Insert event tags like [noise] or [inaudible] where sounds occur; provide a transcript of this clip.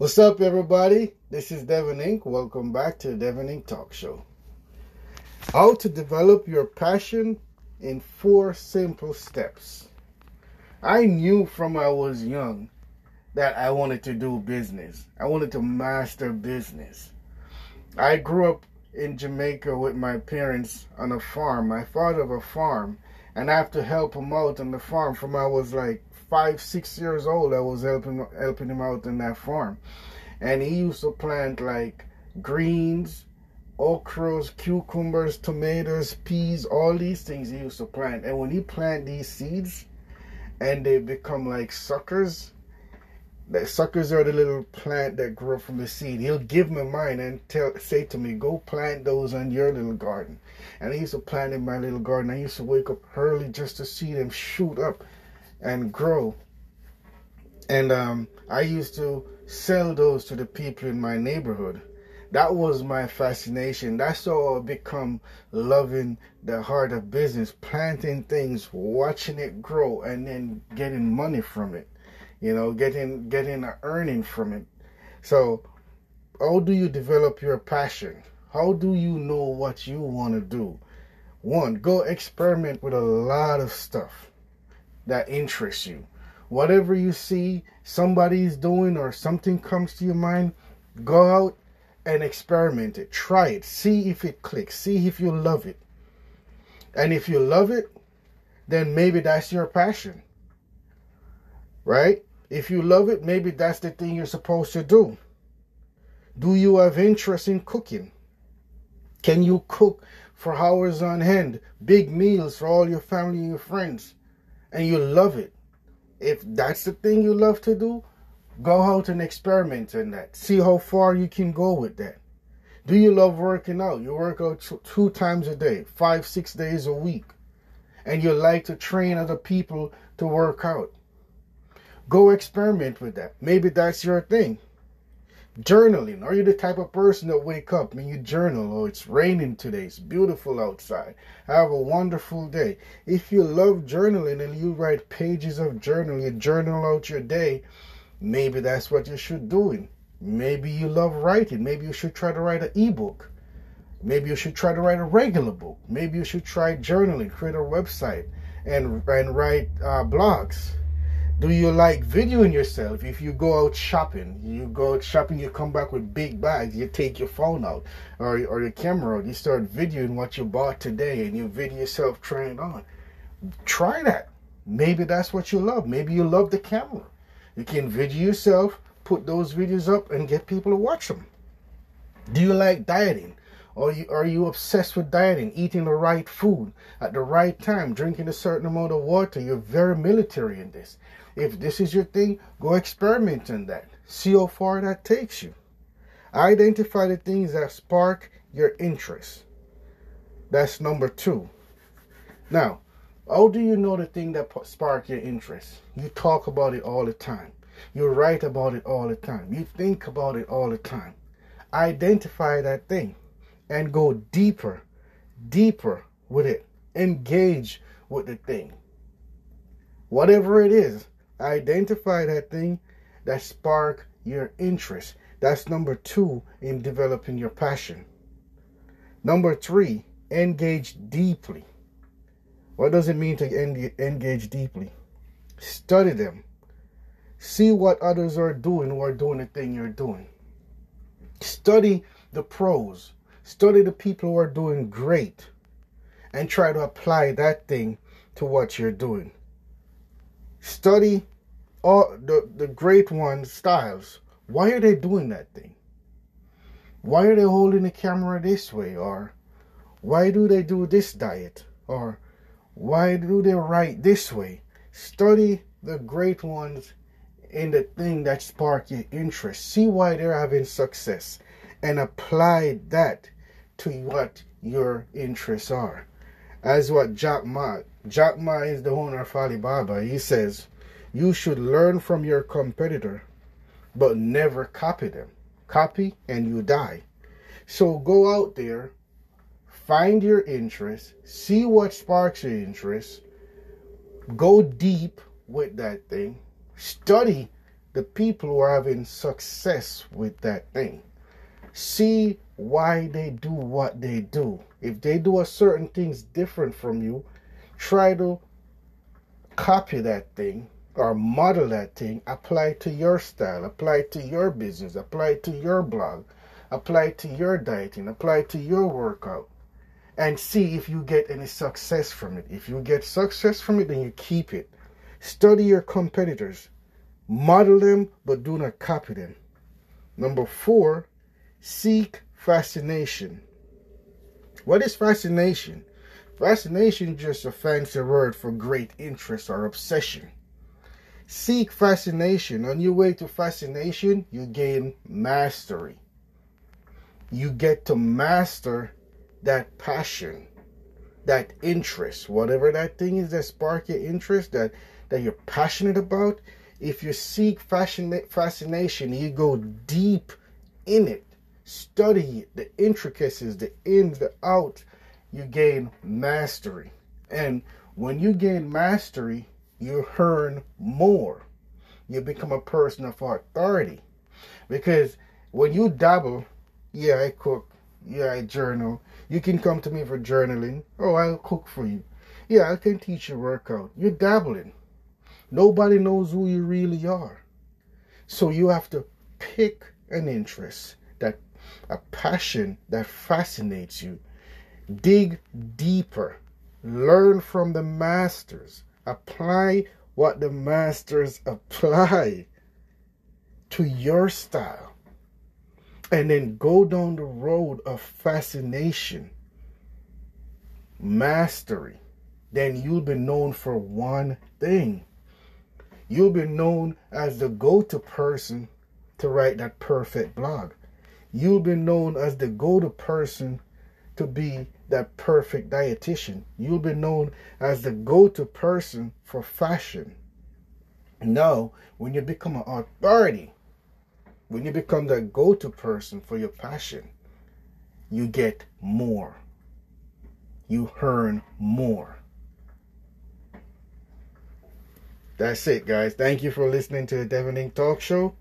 What's up, everybody? This is Devin Inc. Welcome back to the Devin Inc. Talk Show. How to develop your passion in four simple steps. I knew from I was young that I wanted to do business. I wanted to master business. I grew up in Jamaica with my parents on a farm. My father of a farm, and I have to help him out on the farm from I was like five, six years old, I was helping helping him out in that farm, and he used to plant like greens, okras, cucumbers, tomatoes, peas, all these things he used to plant. And when he plant these seeds, and they become like suckers, the suckers are the little plant that grow from the seed. He'll give me mine and tell say to me, go plant those on your little garden. And I used to plant in my little garden. I used to wake up early just to see them shoot up and grow. And um, I used to sell those to the people in my neighborhood. That was my fascination. That's how I become loving the heart of business, planting things, watching it grow, and then getting money from it. You know, getting getting an earning from it. So, how do you develop your passion? How do you know what you want to do? One, go experiment with a lot of stuff that interests you. Whatever you see somebody's doing or something comes to your mind, go out and experiment it. Try it. See if it clicks. See if you love it. And if you love it, then maybe that's your passion. Right? If you love it, maybe that's the thing you're supposed to do. Do you have interest in cooking? Can you cook for hours on end, big meals for all your family and your friends? And you love it, if that's the thing you love to do, go out and experiment in that. See how far you can go with that. Do you love working out? You work out two times a day, five, six days a week, and you like to train other people to work out. Go experiment with that. Maybe that's your thing. Journaling. Are you the type of person that wake up and you journal? Oh, it's raining today. It's beautiful outside. Have a wonderful day. If you love journaling and you write pages of journal, you journal out your day, maybe that's what you should doing. Maybe you love writing. Maybe you should try to write an ebook. Maybe you should try to write a regular book. Maybe you should try journaling, create a website, and and write uh, blogs. Do you like videoing yourself? If you go out shopping, you go out shopping, you come back with big bags, you take your phone out or, or your camera out, you start videoing what you bought today and you video yourself trying on. Try that. Maybe that's what you love. Maybe you love the camera. You can video yourself, put those videos up, and get people to watch them. Do you like dieting? Or are you obsessed with dieting, eating the right food at the right time, drinking a certain amount of water? You're very military in this. If this is your thing, go experiment in that. See how far that takes you. Identify the things that spark your interest. That's number two. Now, how do you know the thing that spark your interest? You talk about it all the time. You write about it all the time. You think about it all the time. Identify that thing and go deeper, deeper with it. Engage with the thing. Whatever it is, identify that thing that spark your interest. That's number two in developing your passion. Number three, engage deeply. What does it mean to engage deeply? Study them. See what others are doing who are doing the thing you're doing. Study the pros. Study the people who are doing great and try to apply that thing to what you're doing. Study all the, the great ones' styles. Why are they doing that thing? Why are they holding the camera this way? Or why do they do this diet? Or why do they write this way? Study the great ones in the thing that spark your interest. See why they're having success and apply that to what your interests are. As what Jack Ma, Jack Ma is the owner of Alibaba. He says, you should learn from your competitor, but never copy them. Copy and you die. So go out there, find your interest, see what sparks your interest, go deep with that thing, study the people who are having success with that thing. See why they do what they do. If they do a certain things different from you, try to copy that thing or model that thing, apply to your style, apply to your business, apply to your blog, apply to your dieting, apply to your workout, and see if you get any success from it. If you get success from it, then you keep it. Study your competitors, model them, but do not copy them. Number four, seek fascination. What is fascination? Fascination just a fancy word for great interest or obsession. Seek fascination. On your way to fascination, you gain mastery. You get to master that passion, that interest, whatever that thing is that spark your interest, that, that you're passionate about. If you seek fascination, you go deep in it, study the intricacies, the ins, the outs, you gain mastery. And when you gain mastery, you earn more. You become a person of authority. Because when you dabble, yeah, I cook, yeah, I journal. You can come to me for journaling. Oh, I'll cook for you. Yeah, I can teach you workout. You're dabbling. Nobody knows who you really are. So you have to pick an interest, a passion that fascinates you. Dig deeper. Learn from the masters. Apply what the masters [laughs] apply to your style. And then go down the road of fascination mastery. Then you'll be known for one thing. You'll be known as the go-to person to write that perfect blog you'll be known as the go-to person to be that perfect dietitian. You'll be known as the go to person for fashion. Now, when you become an authority, when you become the go to person for your passion, you get more. You earn more. That's it, guys. Thank you for listening to the Devin Inc. Talk Show.